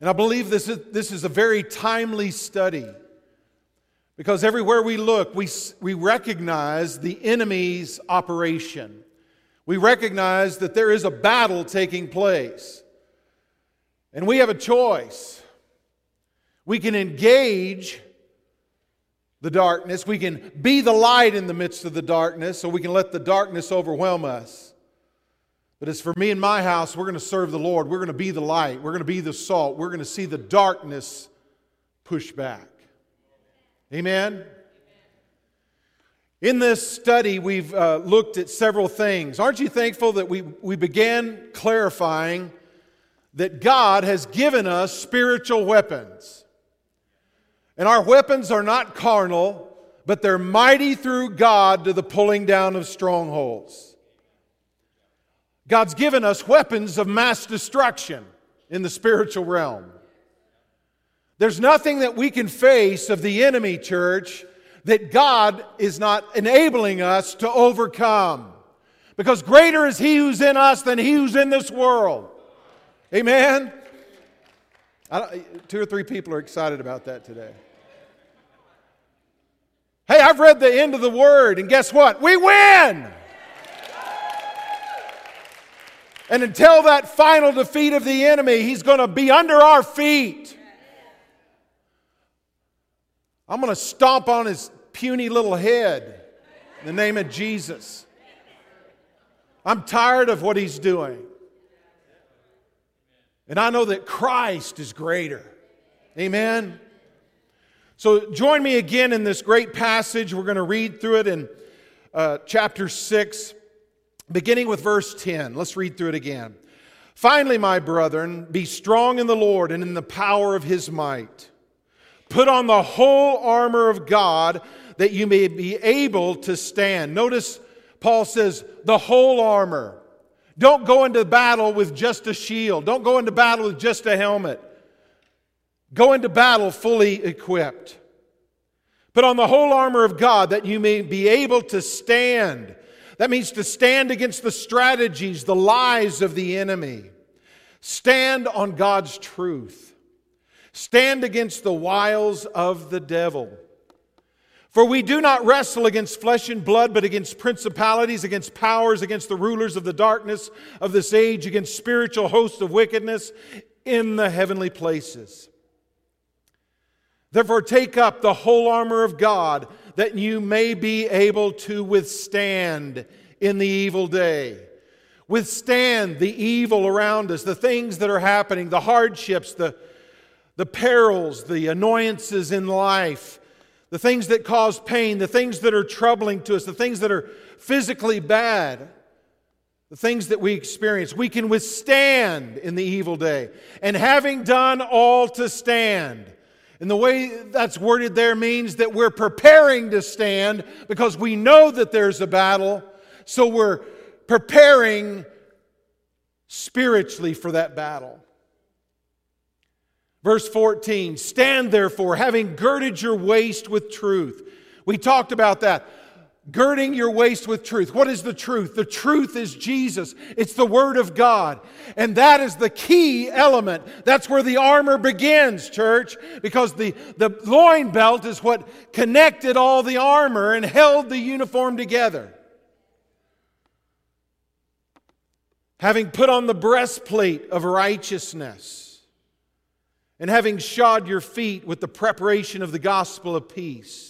And I believe this is, this is a very timely study because everywhere we look, we, we recognize the enemy's operation. We recognize that there is a battle taking place. And we have a choice. We can engage the darkness, we can be the light in the midst of the darkness, or we can let the darkness overwhelm us. But as for me and my house, we're going to serve the Lord. We're going to be the light. We're going to be the salt. We're going to see the darkness push back. Amen? In this study, we've uh, looked at several things. Aren't you thankful that we, we began clarifying that God has given us spiritual weapons? And our weapons are not carnal, but they're mighty through God to the pulling down of strongholds. God's given us weapons of mass destruction in the spiritual realm. There's nothing that we can face of the enemy, church, that God is not enabling us to overcome. Because greater is He who's in us than He who's in this world. Amen? two or three people are excited about that today. Hey, I've read the end of the word, and guess what? We win! And until that final defeat of the enemy, he's going to be under our feet. I'm going to stomp on his puny little head in the name of Jesus. I'm tired of what he's doing. And I know that Christ is greater. Amen. So join me again in this great passage. We're going to read through it in uh, chapter 6 beginning with verse 10. Let's read through it again. Finally, my brethren, be strong in the Lord and in the power of his might. Put on the whole armor of God that you may be able to stand. Notice Paul says, the whole armor. Don't go into battle with just a shield. Don't go into battle with just a helmet. Go into battle fully equipped. Put on the whole armor of God that you may be able to stand that means to stand against the strategies, the lies of the enemy. Stand on God's truth. Stand against the wiles of the devil. For we do not wrestle against flesh and blood, but against principalities, against powers, against the rulers of the darkness of this age, against spiritual hosts of wickedness in the heavenly places. Therefore, take up the whole armor of God that you may be able to withstand in the evil day. Withstand the evil around us, the things that are happening, the hardships, the, the perils, the annoyances in life, the things that cause pain, the things that are troubling to us, the things that are physically bad, the things that we experience. We can withstand in the evil day. And having done all to stand, and the way that's worded there means that we're preparing to stand because we know that there's a battle. So we're preparing spiritually for that battle. Verse 14 Stand therefore, having girded your waist with truth. We talked about that girding your waist with truth. What is the truth? The truth is Jesus. It's the Word of God. And that is the key element. That's where the armor begins, church, because the, the loin belt is what connected all the armor and held the uniform together. Having put on the breastplate of righteousness, and having shod your feet with the preparation of the gospel of peace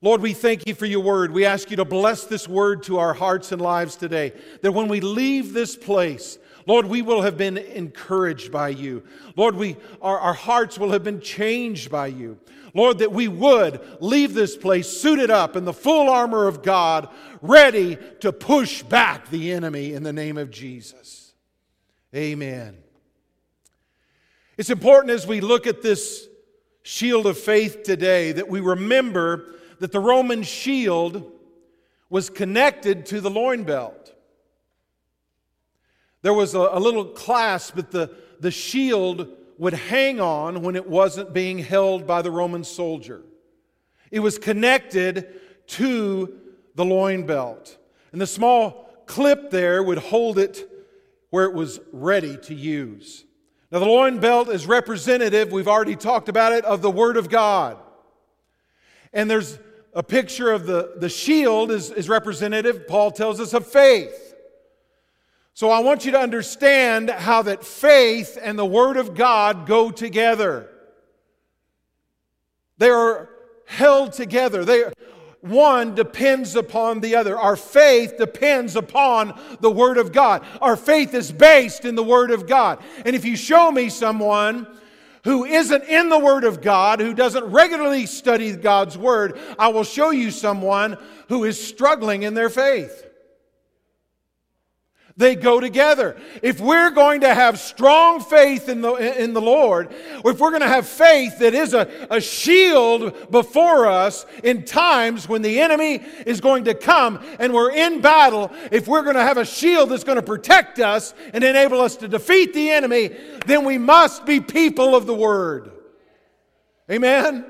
Lord, we thank you for your word. We ask you to bless this word to our hearts and lives today. That when we leave this place, Lord, we will have been encouraged by you. Lord, we, our, our hearts will have been changed by you. Lord, that we would leave this place suited up in the full armor of God, ready to push back the enemy in the name of Jesus. Amen. It's important as we look at this shield of faith today that we remember that the Roman shield was connected to the loin belt. There was a, a little clasp that the, the shield would hang on when it wasn't being held by the Roman soldier. It was connected to the loin belt. And the small clip there would hold it where it was ready to use. Now, the loin belt is representative, we've already talked about it, of the Word of God. And there's a picture of the, the shield is, is representative, Paul tells us, of faith. So I want you to understand how that faith and the Word of God go together. They are held together. They, one depends upon the other. Our faith depends upon the Word of God. Our faith is based in the Word of God. And if you show me someone who isn't in the Word of God, who doesn't regularly study God's Word, I will show you someone who is struggling in their faith. They go together. If we're going to have strong faith in the, in the Lord, or if we're going to have faith that is a, a shield before us in times when the enemy is going to come and we're in battle, if we're going to have a shield that's going to protect us and enable us to defeat the enemy, then we must be people of the Word. Amen?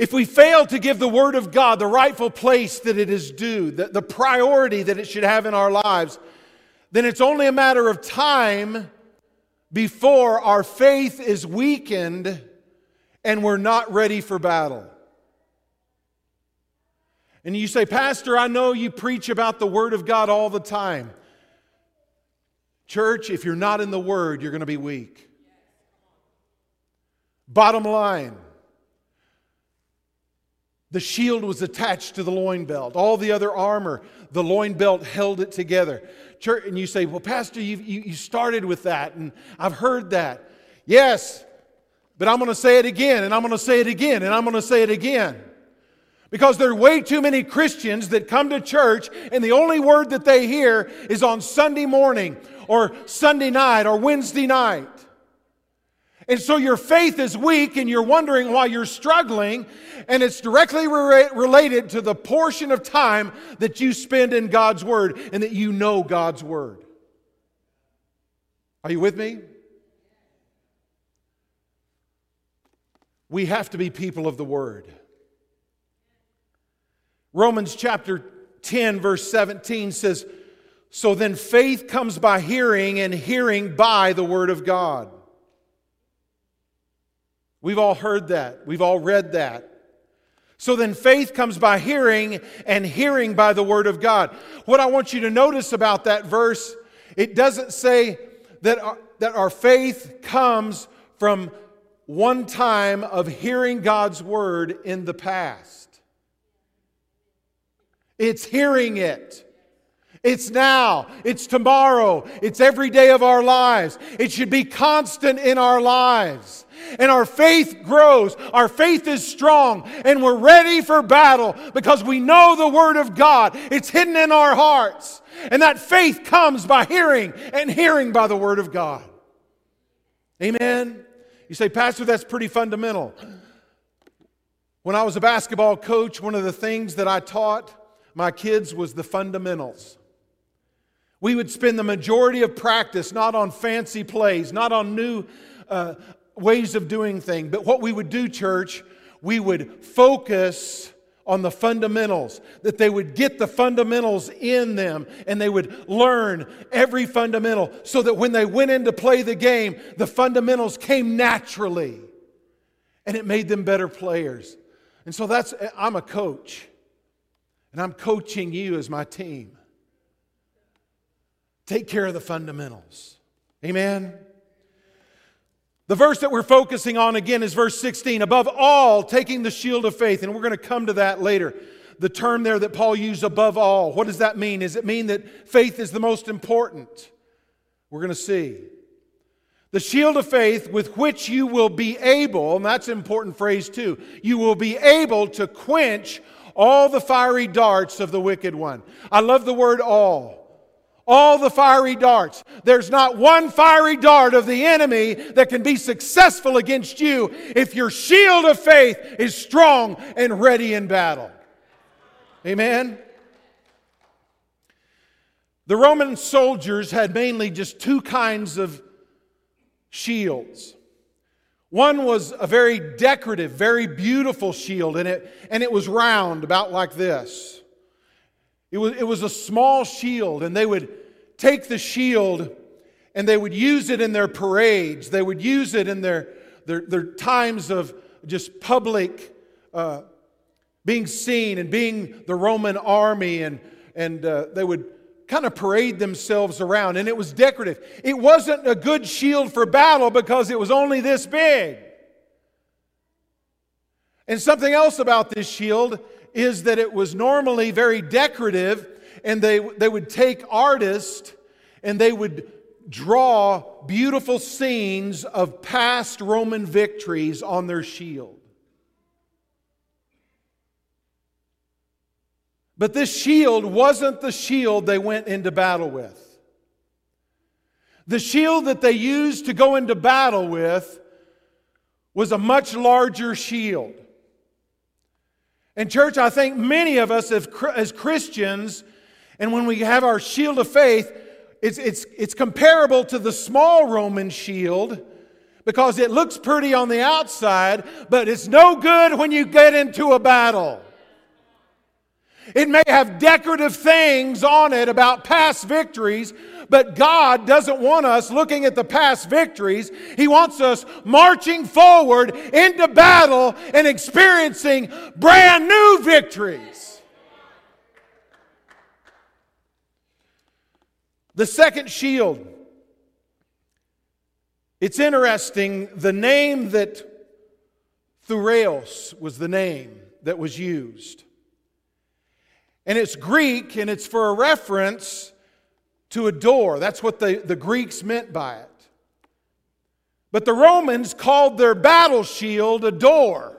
If we fail to give the Word of God the rightful place that it is due, the, the priority that it should have in our lives, then it's only a matter of time before our faith is weakened and we're not ready for battle. And you say, Pastor, I know you preach about the Word of God all the time. Church, if you're not in the Word, you're going to be weak. Bottom line. The shield was attached to the loin belt. All the other armor, the loin belt held it together. Church, and you say, Well, Pastor, you, you started with that, and I've heard that. Yes, but I'm going to say it again, and I'm going to say it again, and I'm going to say it again. Because there are way too many Christians that come to church, and the only word that they hear is on Sunday morning, or Sunday night, or Wednesday night. And so your faith is weak and you're wondering why you're struggling. And it's directly re- related to the portion of time that you spend in God's Word and that you know God's Word. Are you with me? We have to be people of the Word. Romans chapter 10, verse 17 says, So then faith comes by hearing, and hearing by the Word of God. We've all heard that. We've all read that. So then faith comes by hearing, and hearing by the Word of God. What I want you to notice about that verse, it doesn't say that our, that our faith comes from one time of hearing God's Word in the past. It's hearing it. It's now. It's tomorrow. It's every day of our lives. It should be constant in our lives. And our faith grows. Our faith is strong. And we're ready for battle because we know the Word of God. It's hidden in our hearts. And that faith comes by hearing and hearing by the Word of God. Amen. You say, Pastor, that's pretty fundamental. When I was a basketball coach, one of the things that I taught my kids was the fundamentals. We would spend the majority of practice not on fancy plays, not on new uh, ways of doing things, but what we would do, church, we would focus on the fundamentals, that they would get the fundamentals in them and they would learn every fundamental so that when they went in to play the game, the fundamentals came naturally and it made them better players. And so that's, I'm a coach and I'm coaching you as my team. Take care of the fundamentals. Amen. The verse that we're focusing on again is verse 16. Above all, taking the shield of faith. And we're going to come to that later. The term there that Paul used, above all, what does that mean? Does it mean that faith is the most important? We're going to see. The shield of faith with which you will be able, and that's an important phrase too, you will be able to quench all the fiery darts of the wicked one. I love the word all. All the fiery darts. There's not one fiery dart of the enemy that can be successful against you if your shield of faith is strong and ready in battle. Amen. The Roman soldiers had mainly just two kinds of shields. One was a very decorative, very beautiful shield, and it, and it was round, about like this. It was, it was a small shield, and they would take the shield and they would use it in their parades. They would use it in their, their, their times of just public uh, being seen and being the Roman army, and, and uh, they would kind of parade themselves around. And it was decorative. It wasn't a good shield for battle because it was only this big. And something else about this shield is that it was normally very decorative, and they, they would take artists and they would draw beautiful scenes of past Roman victories on their shield. But this shield wasn't the shield they went into battle with. The shield that they used to go into battle with was a much larger shield. And, church, I think many of us as Christians, and when we have our shield of faith, it's, it's, it's comparable to the small Roman shield because it looks pretty on the outside, but it's no good when you get into a battle. It may have decorative things on it about past victories, but God doesn't want us looking at the past victories. He wants us marching forward into battle and experiencing brand new victories. The second shield. It's interesting, the name that Thureos was the name that was used. And it's Greek and it's for a reference to a door. That's what the, the Greeks meant by it. But the Romans called their battle shield a door.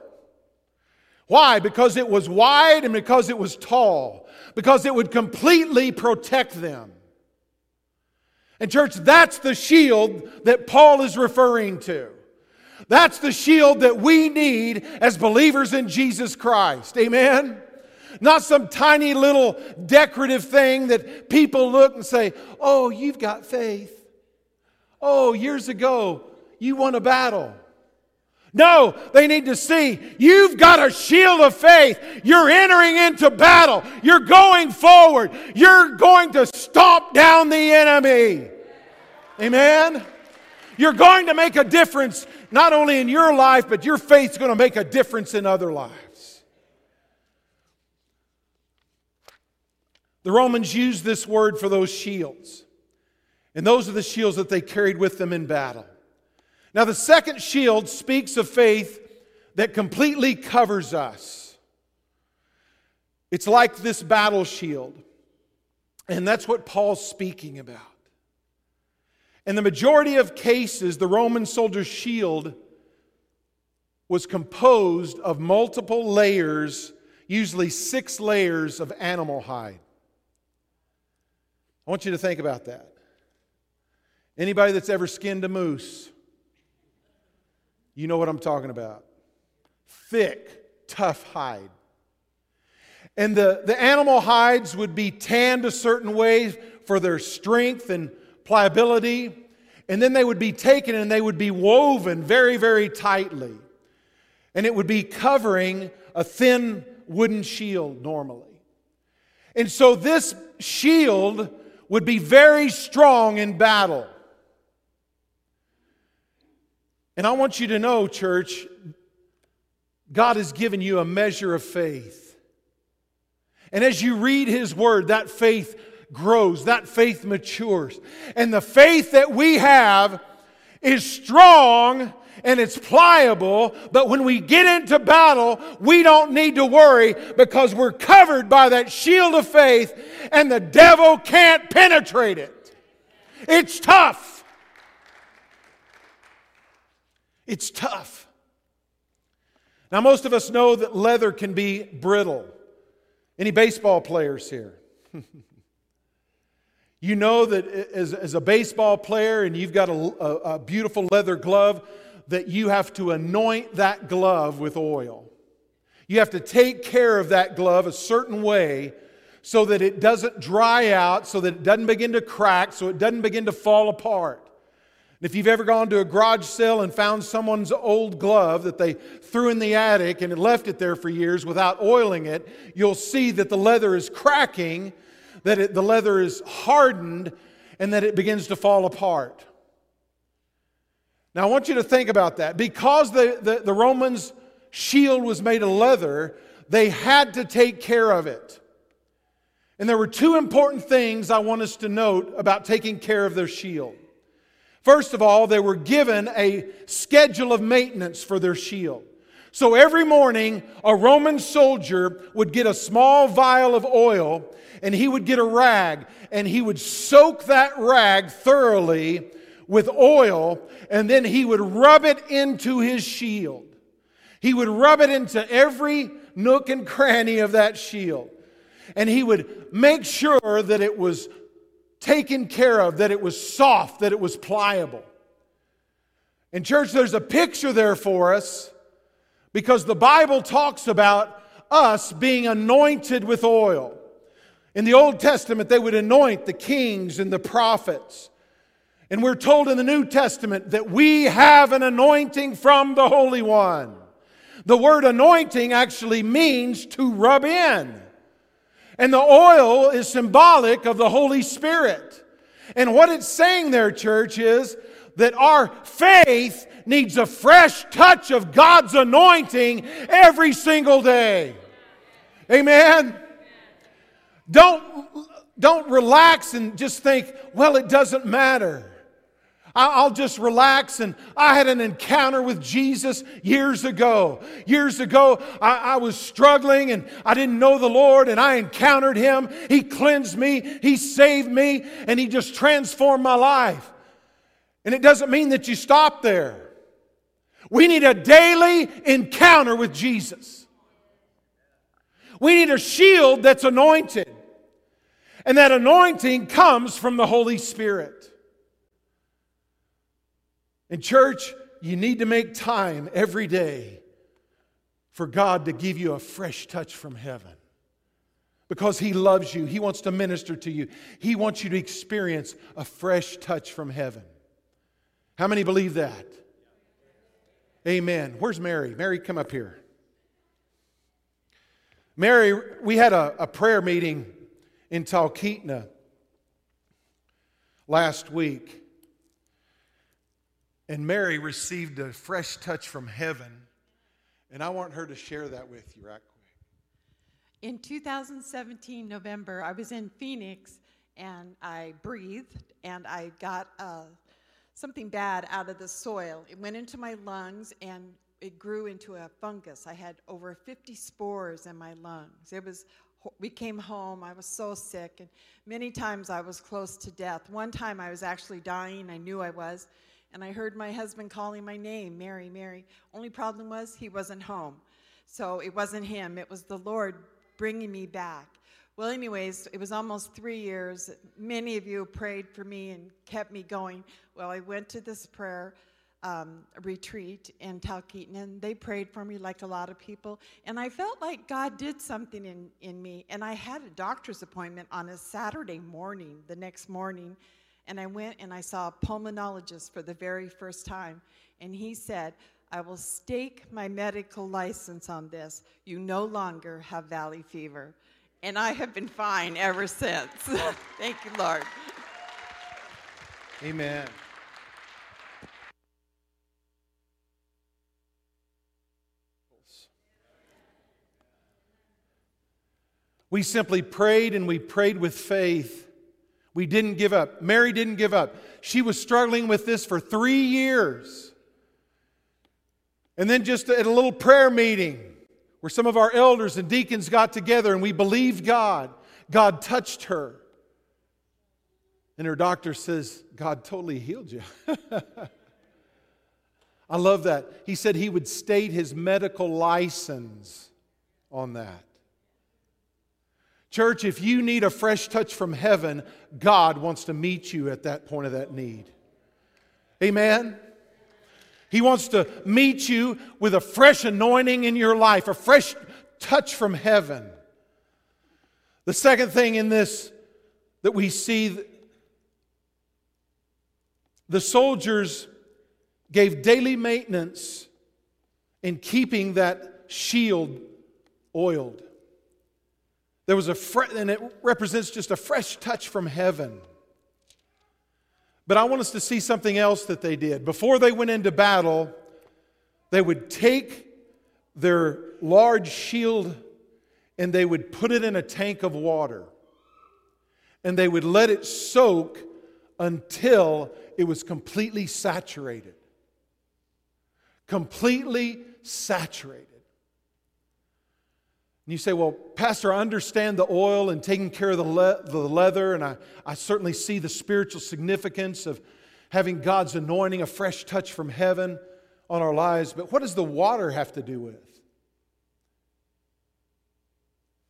Why? Because it was wide and because it was tall, because it would completely protect them. And, church, that's the shield that Paul is referring to. That's the shield that we need as believers in Jesus Christ. Amen? Not some tiny little decorative thing that people look and say, Oh, you've got faith. Oh, years ago, you won a battle. No, they need to see you've got a shield of faith. You're entering into battle. You're going forward. You're going to stomp down the enemy. Amen. You're going to make a difference not only in your life, but your faith's going to make a difference in other lives. The Romans used this word for those shields. And those are the shields that they carried with them in battle. Now, the second shield speaks of faith that completely covers us. It's like this battle shield. And that's what Paul's speaking about. In the majority of cases, the Roman soldier's shield was composed of multiple layers, usually six layers of animal hide. I want you to think about that. Anybody that's ever skinned a moose, you know what I'm talking about. Thick, tough hide. And the, the animal hides would be tanned a certain way for their strength and pliability. And then they would be taken and they would be woven very, very tightly. And it would be covering a thin wooden shield normally. And so this shield would be very strong in battle. And I want you to know, church, God has given you a measure of faith. And as you read His Word, that faith grows, that faith matures. And the faith that we have is strong and it's pliable, but when we get into battle, we don't need to worry because we're covered by that shield of faith and the devil can't penetrate it. It's tough. It's tough. Now, most of us know that leather can be brittle. Any baseball players here? You know that as, as a baseball player and you've got a, a, a beautiful leather glove, that you have to anoint that glove with oil. You have to take care of that glove a certain way so that it doesn't dry out, so that it doesn't begin to crack, so it doesn't begin to fall apart. If you've ever gone to a garage sale and found someone's old glove that they threw in the attic and left it there for years without oiling it, you'll see that the leather is cracking, that it, the leather is hardened, and that it begins to fall apart. Now, I want you to think about that. Because the, the, the Romans' shield was made of leather, they had to take care of it. And there were two important things I want us to note about taking care of their shield. First of all, they were given a schedule of maintenance for their shield. So every morning, a Roman soldier would get a small vial of oil and he would get a rag and he would soak that rag thoroughly with oil and then he would rub it into his shield. He would rub it into every nook and cranny of that shield. And he would make sure that it was taken care of, that it was soft, that it was pliable. In church, there's a picture there for us because the Bible talks about us being anointed with oil. In the Old Testament, they would anoint the kings and the prophets. And we're told in the New Testament that we have an anointing from the Holy One. The word anointing actually means to rub in. And the oil is symbolic of the Holy Spirit. And what it's saying there, church, is that our faith needs a fresh touch of God's anointing every single day. Amen. Don't, don't relax and just think, well, it doesn't matter. I'll just relax. And I had an encounter with Jesus years ago. Years ago, I, I, was struggling and I didn't know the Lord, and I encountered Him. He cleansed me, He saved me, and He just transformed my life. And it doesn't mean that you stop there. We need a daily encounter with Jesus. We need a shield that's anointed. And that anointing comes from the Holy Spirit. In church, you need to make time every day for God to give you a fresh touch from heaven. Because He loves you, He wants to minister to you, He wants you to experience a fresh touch from heaven. How many believe that? Amen. Where's Mary? Mary, come up here. Mary, we had a, a prayer meeting in Talkeetna last week. And Mary received a fresh touch from heaven. And I want her to share that with you right quick. In 2017, November, I was in Phoenix and I breathed and I got uh, something bad out of the soil. It went into my lungs and it grew into a fungus. I had over 50 spores in my lungs. It was we came home. I was so sick, and many times I was close to death. One time I was actually dying. I knew I was and I heard my husband calling my name, Mary, Mary. Only problem was he wasn't home. So it wasn't him, it was the Lord bringing me back. Well, anyways, it was almost three years. Many of you prayed for me and kept me going. Well, I went to this prayer um, retreat in Talkeetna, and they prayed for me like a lot of people. And I felt like God did something in, in me. And I had a doctor's appointment on a Saturday morning, the next morning. And I went and I saw a pulmonologist for the very first time. And he said, I will stake my medical license on this. You no longer have valley fever. And I have been fine ever since. Thank you, Lord. Amen. We simply prayed and we prayed with faith we didn't give up. Mary didn't give up. She was struggling with this for three years. And then, just at a little prayer meeting where some of our elders and deacons got together and we believed God, God touched her. And her doctor says, God totally healed you. I love that. He said he would state his medical license on that. Church, if you need a fresh touch from heaven, God wants to meet you at that point of that need. Amen? He wants to meet you with a fresh anointing in your life, a fresh touch from heaven. The second thing in this that we see the soldiers gave daily maintenance in keeping that shield oiled. There was a, fre- and it represents just a fresh touch from heaven. But I want us to see something else that they did. Before they went into battle, they would take their large shield and they would put it in a tank of water. And they would let it soak until it was completely saturated. Completely saturated. And you say, Well, Pastor, I understand the oil and taking care of the, le- the leather, and I, I certainly see the spiritual significance of having God's anointing, a fresh touch from heaven on our lives, but what does the water have to do with?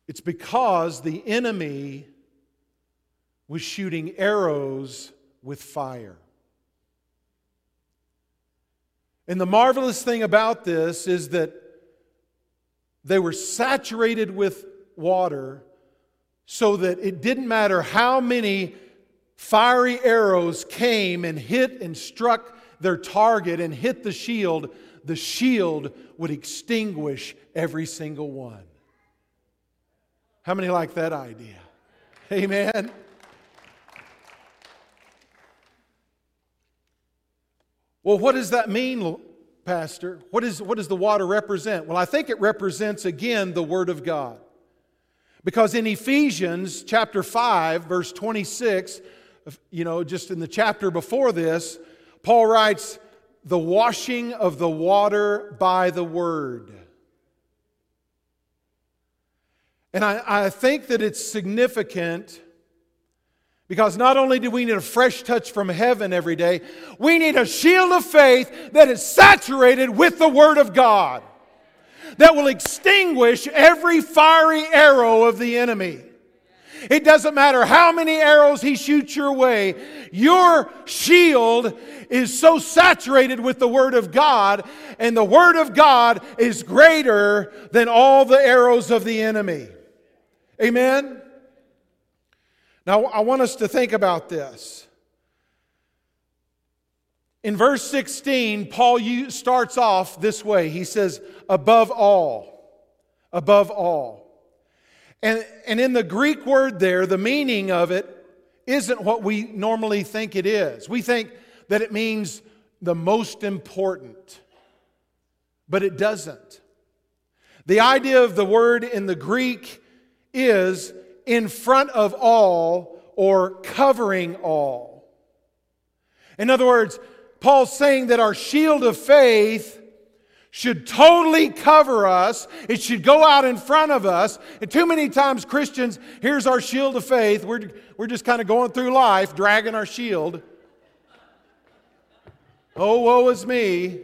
It's because the enemy was shooting arrows with fire. And the marvelous thing about this is that they were saturated with water so that it didn't matter how many fiery arrows came and hit and struck their target and hit the shield, the shield would extinguish every single one. How many like that idea? Amen. Well, what does that mean, Pastor? What, is, what does the water represent? Well, I think it represents, again, the Word of God. Because in Ephesians chapter 5, verse 26, you know, just in the chapter before this, Paul writes, the washing of the water by the Word. And I, I think that it's significant because not only do we need a fresh touch from heaven every day, we need a shield of faith that is saturated with the Word of God that will extinguish every fiery arrow of the enemy. It doesn't matter how many arrows he shoots your way, your shield is so saturated with the Word of God, and the Word of God is greater than all the arrows of the enemy. Amen? Now, I want us to think about this. In verse 16, Paul starts off this way. He says, above all, above all. And, and in the Greek word there, the meaning of it isn't what we normally think it is. We think that it means the most important, but it doesn't. The idea of the word in the Greek is in front of all or covering all. In other words, Paul's saying that our shield of faith should totally cover us. It should go out in front of us. And too many times, Christians, here's our shield of faith. We're, we're just kind of going through life, dragging our shield. Oh, woe is me.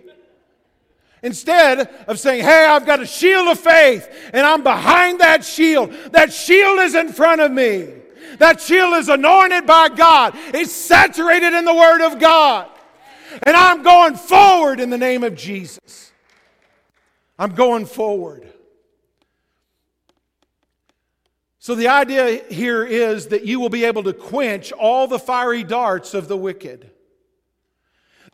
Instead of saying, Hey, I've got a shield of faith and I'm behind that shield, that shield is in front of me. That shield is anointed by God, it's saturated in the Word of God. And I'm going forward in the name of Jesus. I'm going forward. So, the idea here is that you will be able to quench all the fiery darts of the wicked.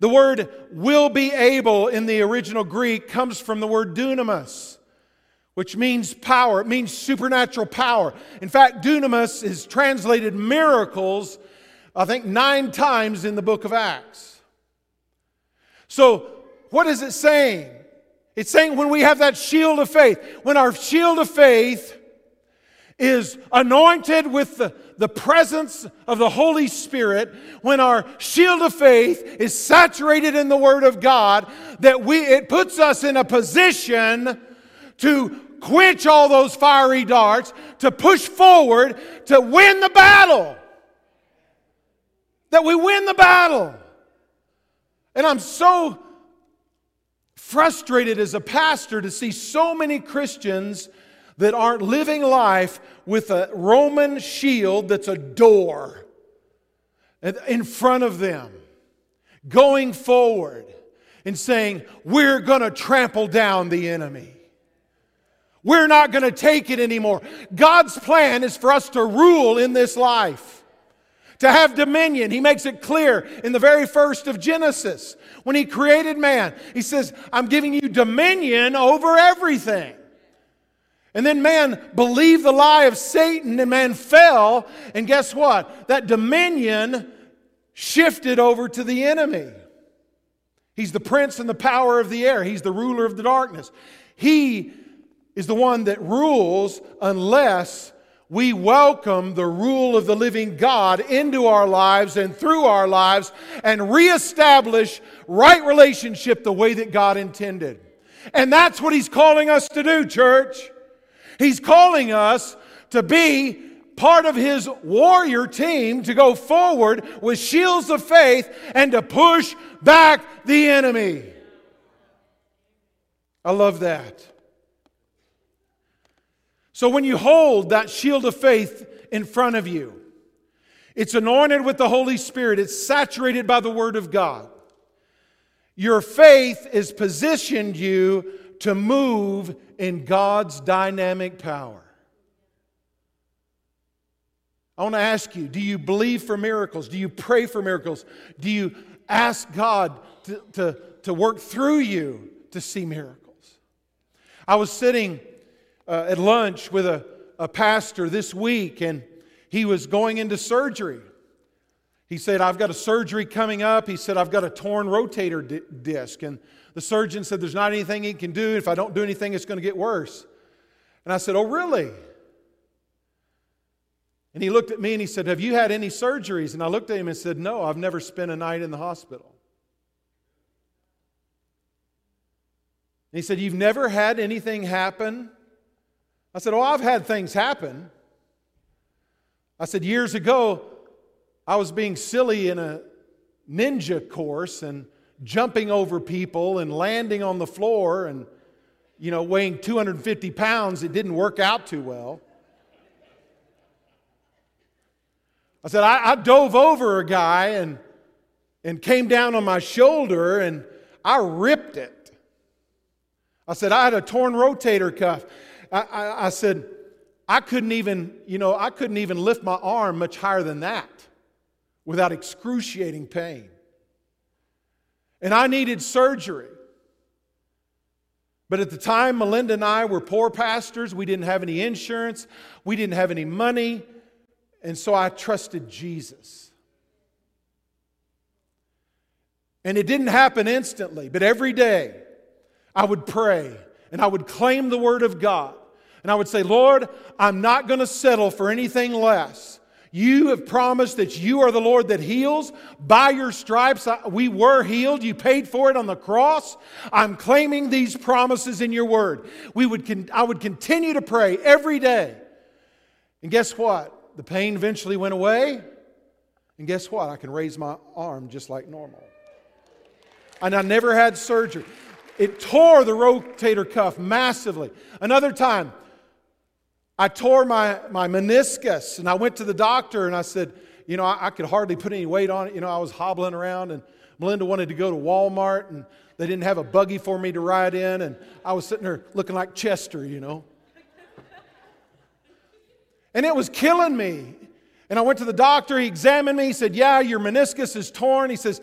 The word will be able in the original Greek comes from the word dunamis, which means power. It means supernatural power. In fact, dunamis is translated miracles, I think, nine times in the book of Acts. So, what is it saying? It's saying when we have that shield of faith, when our shield of faith is anointed with the, the presence of the Holy Spirit, when our shield of faith is saturated in the Word of God, that we, it puts us in a position to quench all those fiery darts, to push forward, to win the battle. That we win the battle. And I'm so frustrated as a pastor to see so many Christians that aren't living life with a Roman shield that's a door in front of them, going forward and saying, We're going to trample down the enemy. We're not going to take it anymore. God's plan is for us to rule in this life, to have dominion. He makes it clear in the very first of Genesis when He created man. He says, I'm giving you dominion over everything. And then man believed the lie of Satan and man fell. And guess what? That dominion shifted over to the enemy. He's the prince and the power of the air, he's the ruler of the darkness. He is the one that rules unless we welcome the rule of the living God into our lives and through our lives and reestablish right relationship the way that God intended. And that's what He's calling us to do, church. He's calling us to be part of His warrior team to go forward with shields of faith and to push back the enemy. I love that. So when you hold that shield of faith in front of you, it's anointed with the Holy Spirit, it's saturated by the Word of God. Your faith is positioned you to move in God's dynamic power. I want to ask you do you believe for miracles? Do you pray for miracles? Do you ask God to, to, to work through you to see miracles? I was sitting uh, at lunch with a, a pastor this week, and he was going into surgery. He said, I've got a surgery coming up. He said, I've got a torn rotator di- disc. And the surgeon said, There's not anything he can do. If I don't do anything, it's going to get worse. And I said, Oh, really? And he looked at me and he said, Have you had any surgeries? And I looked at him and said, No, I've never spent a night in the hospital. And he said, You've never had anything happen I said, Oh, I've had things happen. I said, Years ago, I was being silly in a ninja course and jumping over people and landing on the floor and, you know, weighing 250 pounds. It didn't work out too well. I said, I, I dove over a guy and, and came down on my shoulder and I ripped it. I said, I had a torn rotator cuff. I, I, I said, I couldn't even, you know, I couldn't even lift my arm much higher than that without excruciating pain. And I needed surgery. But at the time, Melinda and I were poor pastors. We didn't have any insurance, we didn't have any money. And so I trusted Jesus. And it didn't happen instantly, but every day I would pray and I would claim the Word of God. And I would say, Lord, I'm not going to settle for anything less. You have promised that you are the Lord that heals. By your stripes, we were healed. You paid for it on the cross. I'm claiming these promises in your word. We would con- I would continue to pray every day. And guess what? The pain eventually went away. And guess what? I can raise my arm just like normal. And I never had surgery. It tore the rotator cuff massively. Another time, I tore my, my meniscus and I went to the doctor and I said, you know, I, I, could hardly put any weight on it. You know, I was hobbling around and Melinda wanted to go to Walmart and they didn't have a buggy for me to ride in and I was sitting there looking like Chester, you know. and it was killing me. And I went to the doctor, he examined me, he said, Yeah, your meniscus is torn. He says,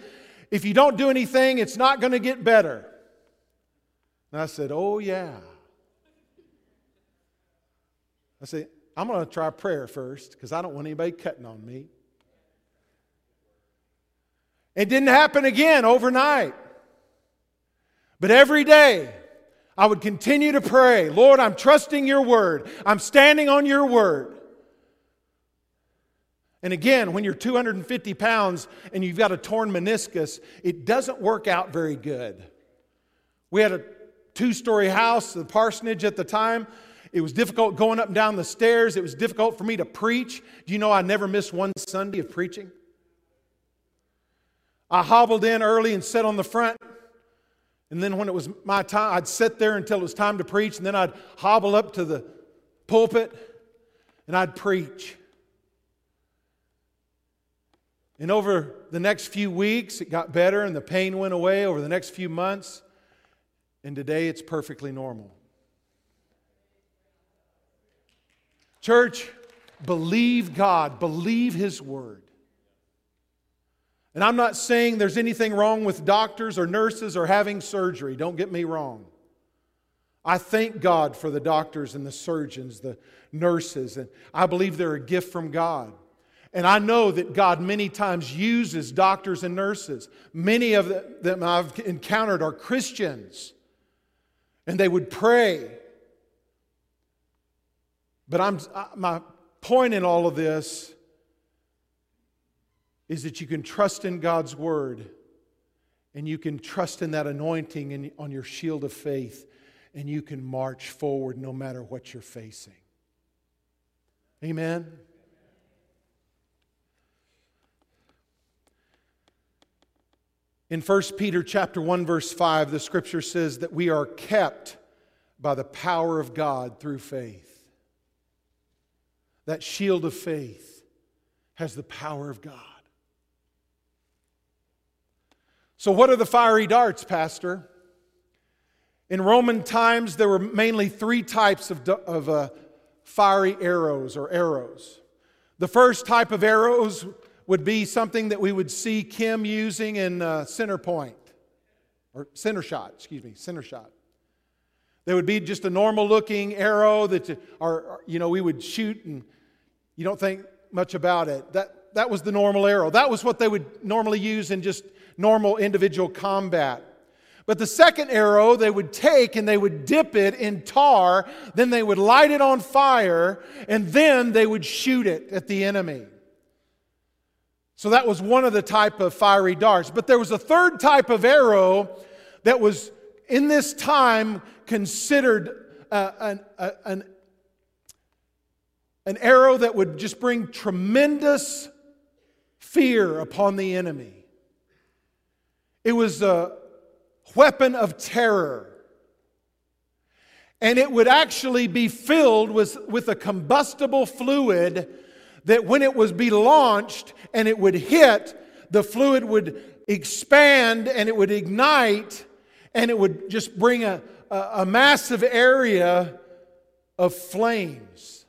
If you don't do anything, it's not going to get better. And I said, Oh, yeah. I say, I'm going to try prayer first because I don't want anybody cutting on me. It didn't happen again overnight. But every day, I would continue to pray, Lord, I'm trusting your word. I'm standing on your word. And again, when you're 250 pounds and you've got a torn meniscus, it doesn't work out very good. We had a two story house, the parsonage at the time. It was difficult going up and down the stairs. It was difficult for me to preach. Do you know I never missed one Sunday of preaching? I hobbled in early and sat on the front. And then when it was my time, I'd sit there until it was time to preach. And then I'd hobble up to the pulpit and I'd preach. And over the next few weeks, it got better and the pain went away over the next few months. And today it's perfectly normal. Church, believe God, believe His Word. And I'm not saying there's anything wrong with doctors or nurses or having surgery, don't get me wrong. I thank God for the doctors and the surgeons, the nurses, and I believe they're a gift from God. And I know that God many times uses doctors and nurses. Many of them I've encountered are Christians, and they would pray. But I'm, my point in all of this is that you can trust in God's word and you can trust in that anointing in, on your shield of faith and you can march forward no matter what you're facing. Amen. In 1 Peter chapter 1 verse 5 the scripture says that we are kept by the power of God through faith. That shield of faith has the power of God. So what are the fiery darts, pastor? In Roman times there were mainly three types of, of uh, fiery arrows or arrows. The first type of arrows would be something that we would see Kim using in uh, center point, or center shot, excuse me, center shot. There would be just a normal looking arrow that, or, you know, we would shoot and you don't think much about it. That, that was the normal arrow. That was what they would normally use in just normal individual combat. But the second arrow they would take and they would dip it in tar, then they would light it on fire, and then they would shoot it at the enemy. So that was one of the type of fiery darts. But there was a third type of arrow that was in this time considered uh, an, uh, an, an arrow that would just bring tremendous fear upon the enemy. It was a weapon of terror. And it would actually be filled with, with a combustible fluid that when it was be launched and it would hit, the fluid would expand and it would ignite and it would just bring a, a, massive area of flames.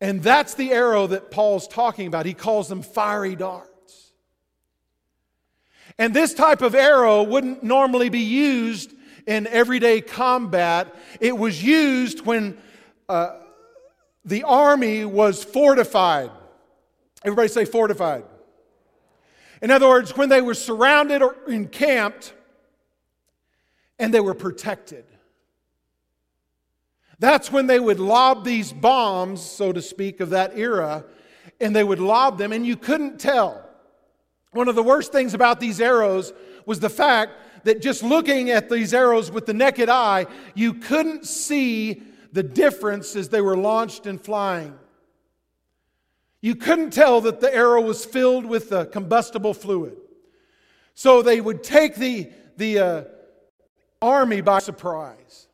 And that's the arrow that Paul's talking about. He calls them fiery darts. And this type of arrow wouldn't normally be used in everyday combat. It was used when uh, the army was fortified. Everybody say fortified. In other words, when they were surrounded or encamped and they were protected. That's when they would lob these bombs, so to speak, of that era, and they would lob them, and you couldn't tell. One of the worst things about these arrows was the fact that just looking at these arrows with the naked eye, you couldn't see the difference as they were launched and flying. You couldn't tell that the arrow was filled with the combustible fluid. So they would take the, the uh, army by surprise.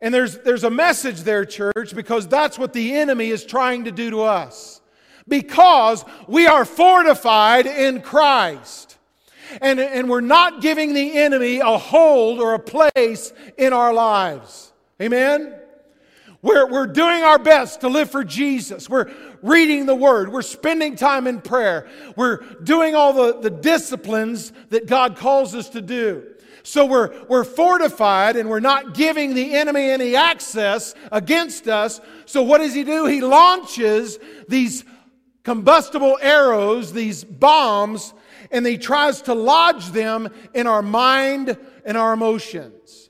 And there's, there's a message there, church, because that's what the enemy is trying to do to us. Because we are fortified in Christ. And, and we're not giving the enemy a hold or a place in our lives. Amen? We're, we're doing our best to live for Jesus. We're reading the Word. We're spending time in prayer. We're doing all the, the disciplines that God calls us to do. So we're, we're fortified and we're not giving the enemy any access against us. So what does he do? He launches these combustible arrows, these bombs, and he tries to lodge them in our mind and our emotions.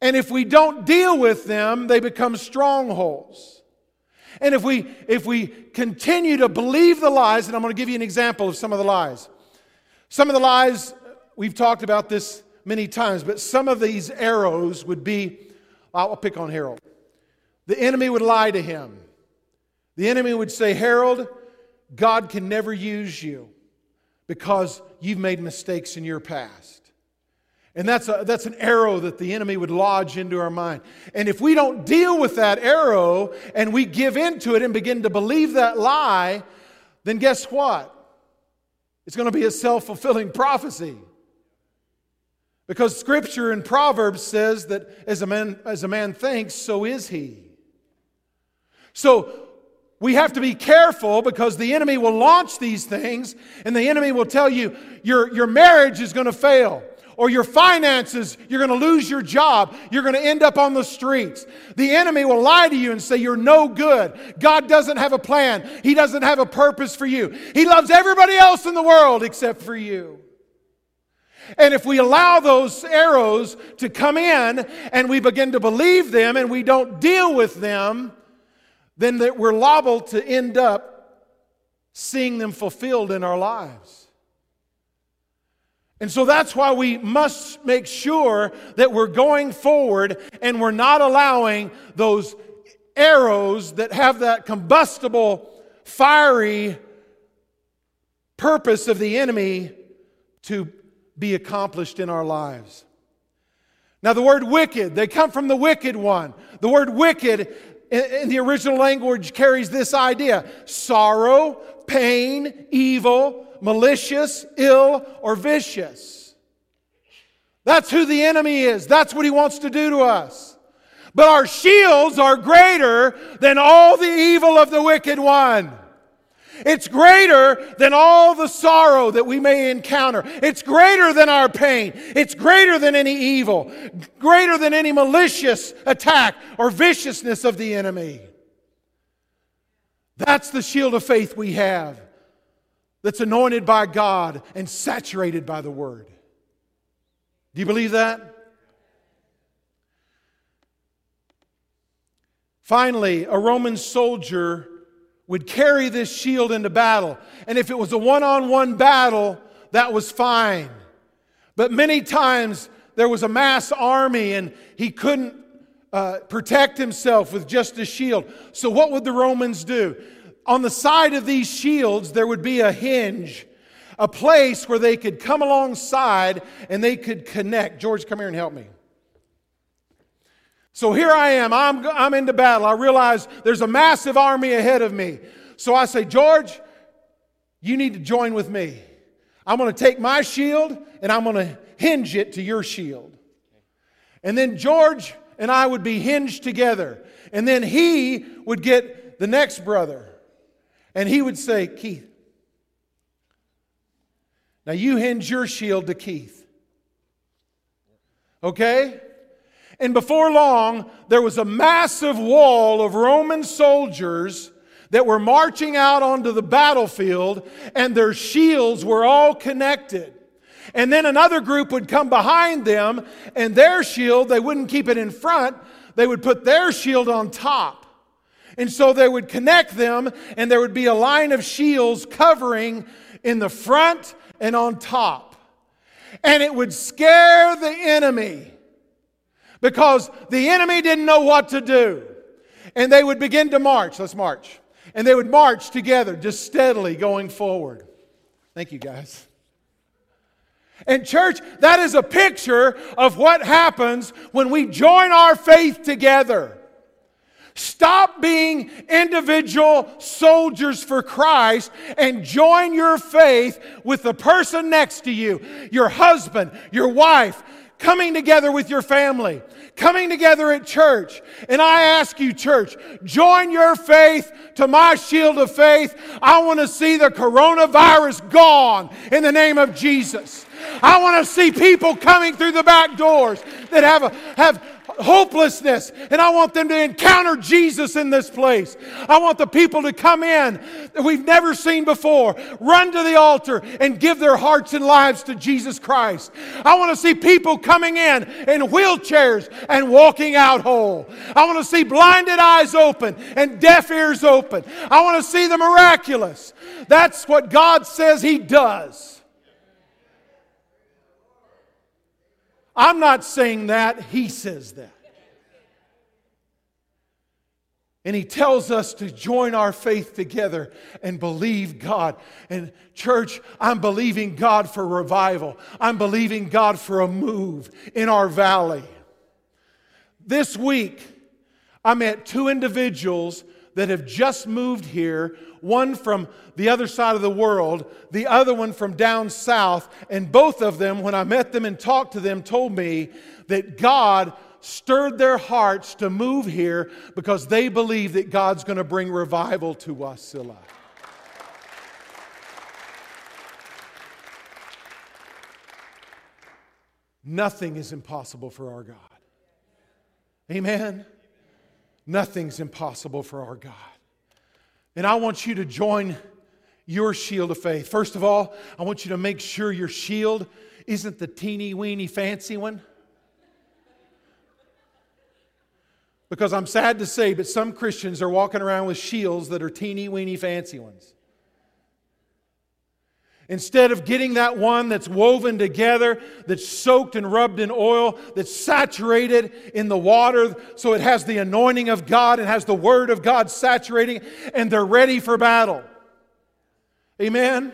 And if we don't deal with them, they become strongholds. And if we, if we continue to believe the lies, and I'm going to give you an example of some of the lies. Some of the lies, we've talked about this many times, but some of these arrows would be I'll pick on Harold. The enemy would lie to him. The enemy would say, Harold, God can never use you because you've made mistakes in your past. And that's, a, that's an arrow that the enemy would lodge into our mind. And if we don't deal with that arrow and we give into it and begin to believe that lie, then guess what? It's going to be a self fulfilling prophecy. Because scripture in Proverbs says that as a, man, as a man thinks, so is he. So we have to be careful because the enemy will launch these things and the enemy will tell you your, your marriage is going to fail or your finances, you're going to lose your job. You're going to end up on the streets. The enemy will lie to you and say you're no good. God doesn't have a plan, He doesn't have a purpose for you. He loves everybody else in the world except for you. And if we allow those arrows to come in and we begin to believe them and we don't deal with them, then that we're liable to end up seeing them fulfilled in our lives. And so that's why we must make sure that we're going forward and we're not allowing those arrows that have that combustible, fiery purpose of the enemy to be accomplished in our lives. Now, the word wicked, they come from the wicked one. The word wicked in the original language carries this idea sorrow, pain, evil, malicious, ill, or vicious. That's who the enemy is. That's what he wants to do to us. But our shields are greater than all the evil of the wicked one. It's greater than all the sorrow that we may encounter. It's greater than our pain. It's greater than any evil, greater than any malicious attack or viciousness of the enemy. That's the shield of faith we have that's anointed by God and saturated by the Word. Do you believe that? Finally, a Roman soldier would carry this shield into battle. And if it was a one on one battle, that was fine. But many times there was a mass army and he couldn't uh, protect himself with just a shield. So, what would the Romans do? on the side of these shields, there would be a hinge, a place where they could come alongside and they could connect. George, come here and help me. So here I am. I'm, I'm into battle. I realize there's a massive army ahead of me. So I say, George, you need to join with me. I'm going to take my shield and I'm going to hinge it to your shield. And then George and I would be hinged together. And then he would get the next brother. And he would say, Keith, now you hinge your shield to Keith. Okay? And before long, there was a massive wall of Roman soldiers that were marching out onto the battlefield, and their shields were all connected. And then another group would come behind them, and their shield, they wouldn't keep it in front, they would put their shield on top. And so they would connect them, and there would be a line of shields covering in the front and on top. And it would scare the enemy because the enemy didn't know what to do. And they would begin to march. Let's march. And they would march together, just steadily going forward. Thank you, guys. And, church, that is a picture of what happens when we join our faith together. Stop being individual soldiers for Christ and join your faith with the person next to you, your husband, your wife, coming together with your family, coming together at church. And I ask you, church, join your faith to my shield of faith. I want to see the coronavirus gone in the name of Jesus. I want to see people coming through the back doors that have, a, have hopelessness, and I want them to encounter Jesus in this place. I want the people to come in that we've never seen before, run to the altar, and give their hearts and lives to Jesus Christ. I want to see people coming in in wheelchairs and walking out whole. I want to see blinded eyes open and deaf ears open. I want to see the miraculous. That's what God says He does. I'm not saying that, he says that. And he tells us to join our faith together and believe God. And, church, I'm believing God for revival. I'm believing God for a move in our valley. This week, I met two individuals that have just moved here, one from the other side of the world, the other one from down south. And both of them, when I met them and talked to them, told me that God stirred their hearts to move here because they believe that God's going to bring revival to Wasilla. Nothing is impossible for our God. Amen. Nothing's impossible for our God. And I want you to join your shield of faith. First of all, I want you to make sure your shield isn't the teeny weeny fancy one. Because I'm sad to say, but some Christians are walking around with shields that are teeny weeny fancy ones. Instead of getting that one that's woven together, that's soaked and rubbed in oil, that's saturated in the water, so it has the anointing of God and has the Word of God saturating, and they're ready for battle. Amen?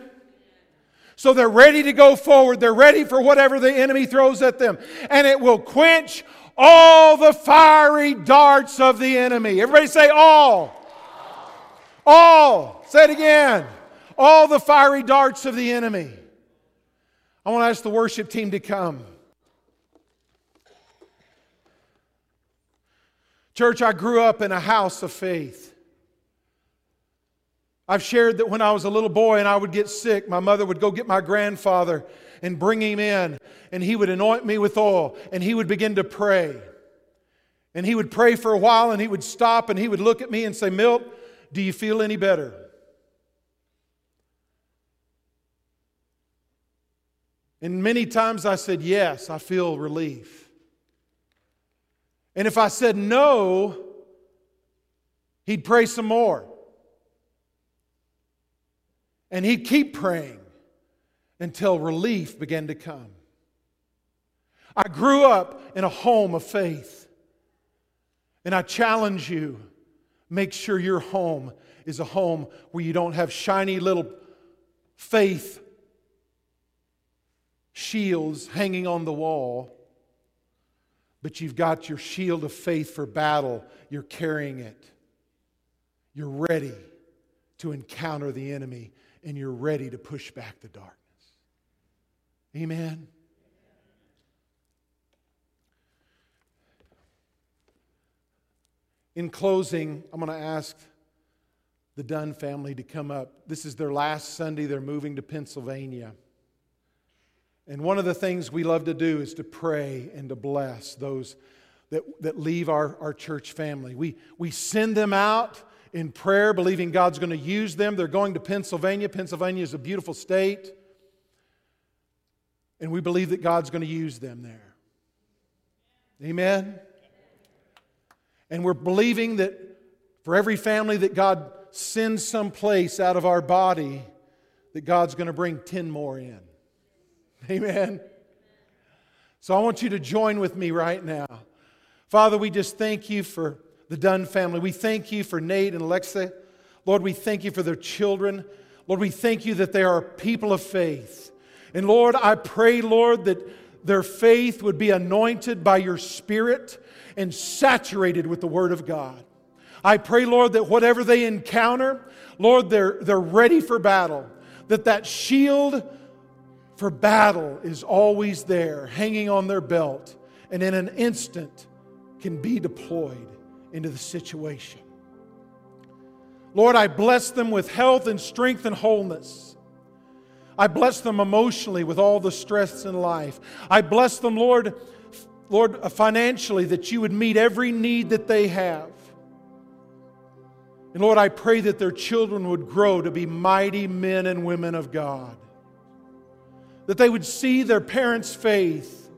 So they're ready to go forward. They're ready for whatever the enemy throws at them. And it will quench all the fiery darts of the enemy. Everybody say all. All. Say it again. All the fiery darts of the enemy. I want to ask the worship team to come. Church, I grew up in a house of faith. I've shared that when I was a little boy and I would get sick, my mother would go get my grandfather and bring him in, and he would anoint me with oil, and he would begin to pray. And he would pray for a while, and he would stop, and he would look at me and say, Milt, do you feel any better? And many times I said, Yes, I feel relief. And if I said no, he'd pray some more. And he'd keep praying until relief began to come. I grew up in a home of faith. And I challenge you make sure your home is a home where you don't have shiny little faith shields hanging on the wall, but you've got your shield of faith for battle. You're carrying it. You're ready to encounter the enemy, and you're ready to push back the darkness. Amen. In closing, I'm going to ask the Dunn family to come up. This is their last Sunday. They're moving to Pennsylvania. And one of the things we love to do is to pray and to bless those that, that leave our, our church family. We, we send them out in prayer, believing God's going to use them. They're going to Pennsylvania. Pennsylvania is a beautiful state. And we believe that God's going to use them there. Amen? And we're believing that for every family that God sends someplace out of our body, that God's going to bring 10 more in. Amen? So I want you to join with me right now. Father, we just thank you for the Dunn family. We thank you for Nate and Alexa. Lord, we thank you for their children. Lord, we thank you that they are people of faith. And Lord, I pray, Lord, that their faith would be anointed by your Spirit and saturated with the Word of God. I pray, Lord, that whatever they encounter, Lord, they're, they're ready for battle. That that shield for battle is always there, hanging on their belt, and in an instant can be deployed into the situation. Lord, I bless them with health and strength and wholeness. I bless them emotionally with all the stress in life. I bless them, Lord, Lord, financially, that you would meet every need that they have. And Lord, I pray that their children would grow to be mighty men and women of God. That they would see their parents' faith.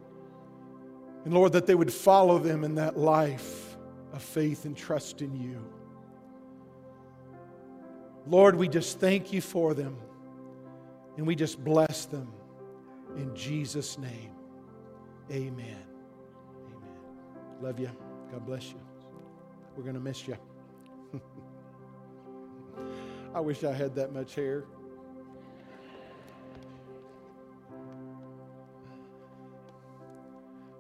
And Lord, that they would follow them in that life of faith and trust in you. Lord, we just thank you for them. And we just bless them in Jesus' name. Amen. Amen. Love you. God bless you. We're going to miss you. I wish I had that much hair.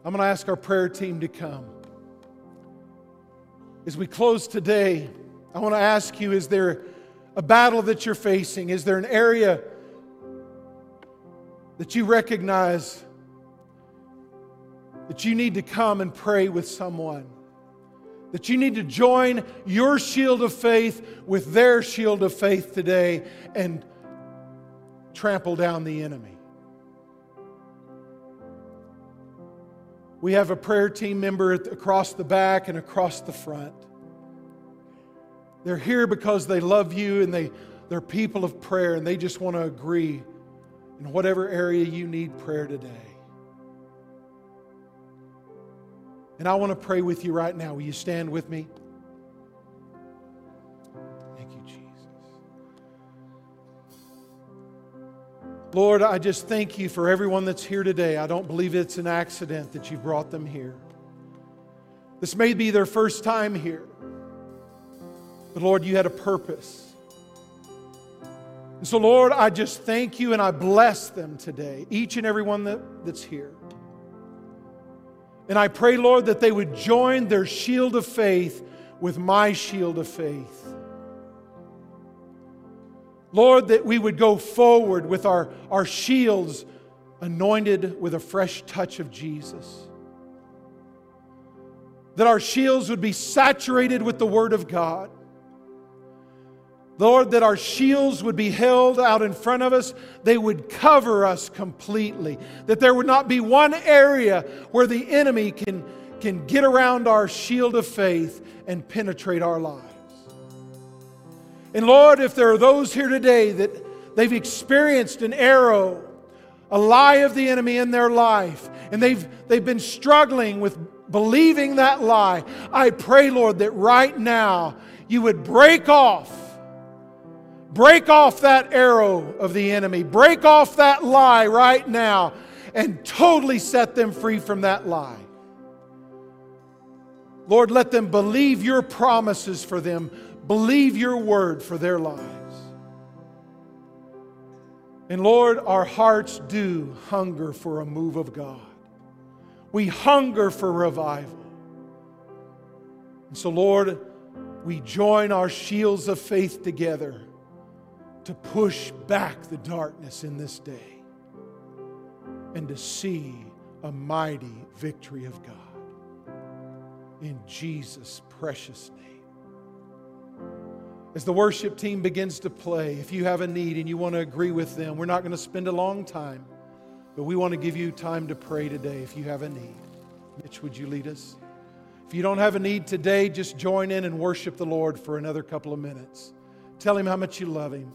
I'm going to ask our prayer team to come. As we close today, I want to ask you is there a battle that you're facing? Is there an area that you recognize that you need to come and pray with someone? That you need to join your shield of faith with their shield of faith today and trample down the enemy. We have a prayer team member across the back and across the front. They're here because they love you and they, they're people of prayer and they just want to agree in whatever area you need prayer today. And I want to pray with you right now. Will you stand with me? Lord, I just thank you for everyone that's here today. I don't believe it's an accident that you brought them here. This may be their first time here. But Lord, you had a purpose. And so, Lord, I just thank you and I bless them today, each and every one that, that's here. And I pray, Lord, that they would join their shield of faith with my shield of faith. Lord, that we would go forward with our, our shields anointed with a fresh touch of Jesus. That our shields would be saturated with the Word of God. Lord, that our shields would be held out in front of us, they would cover us completely. That there would not be one area where the enemy can, can get around our shield of faith and penetrate our lives. And Lord, if there are those here today that they've experienced an arrow, a lie of the enemy in their life, and they've, they've been struggling with believing that lie, I pray, Lord, that right now you would break off Break off that arrow of the enemy. Break off that lie right now and totally set them free from that lie. Lord, let them believe your promises for them, believe your word for their lives. And Lord, our hearts do hunger for a move of God. We hunger for revival. And so, Lord, we join our shields of faith together to push back the darkness in this day and to see a mighty victory of God. In Jesus' precious name. As the worship team begins to play, if you have a need and you want to agree with them, we're not going to spend a long time, but we want to give you time to pray today if you have a need. Mitch, would you lead us? If you don't have a need today, just join in and worship the Lord for another couple of minutes. Tell him how much you love him.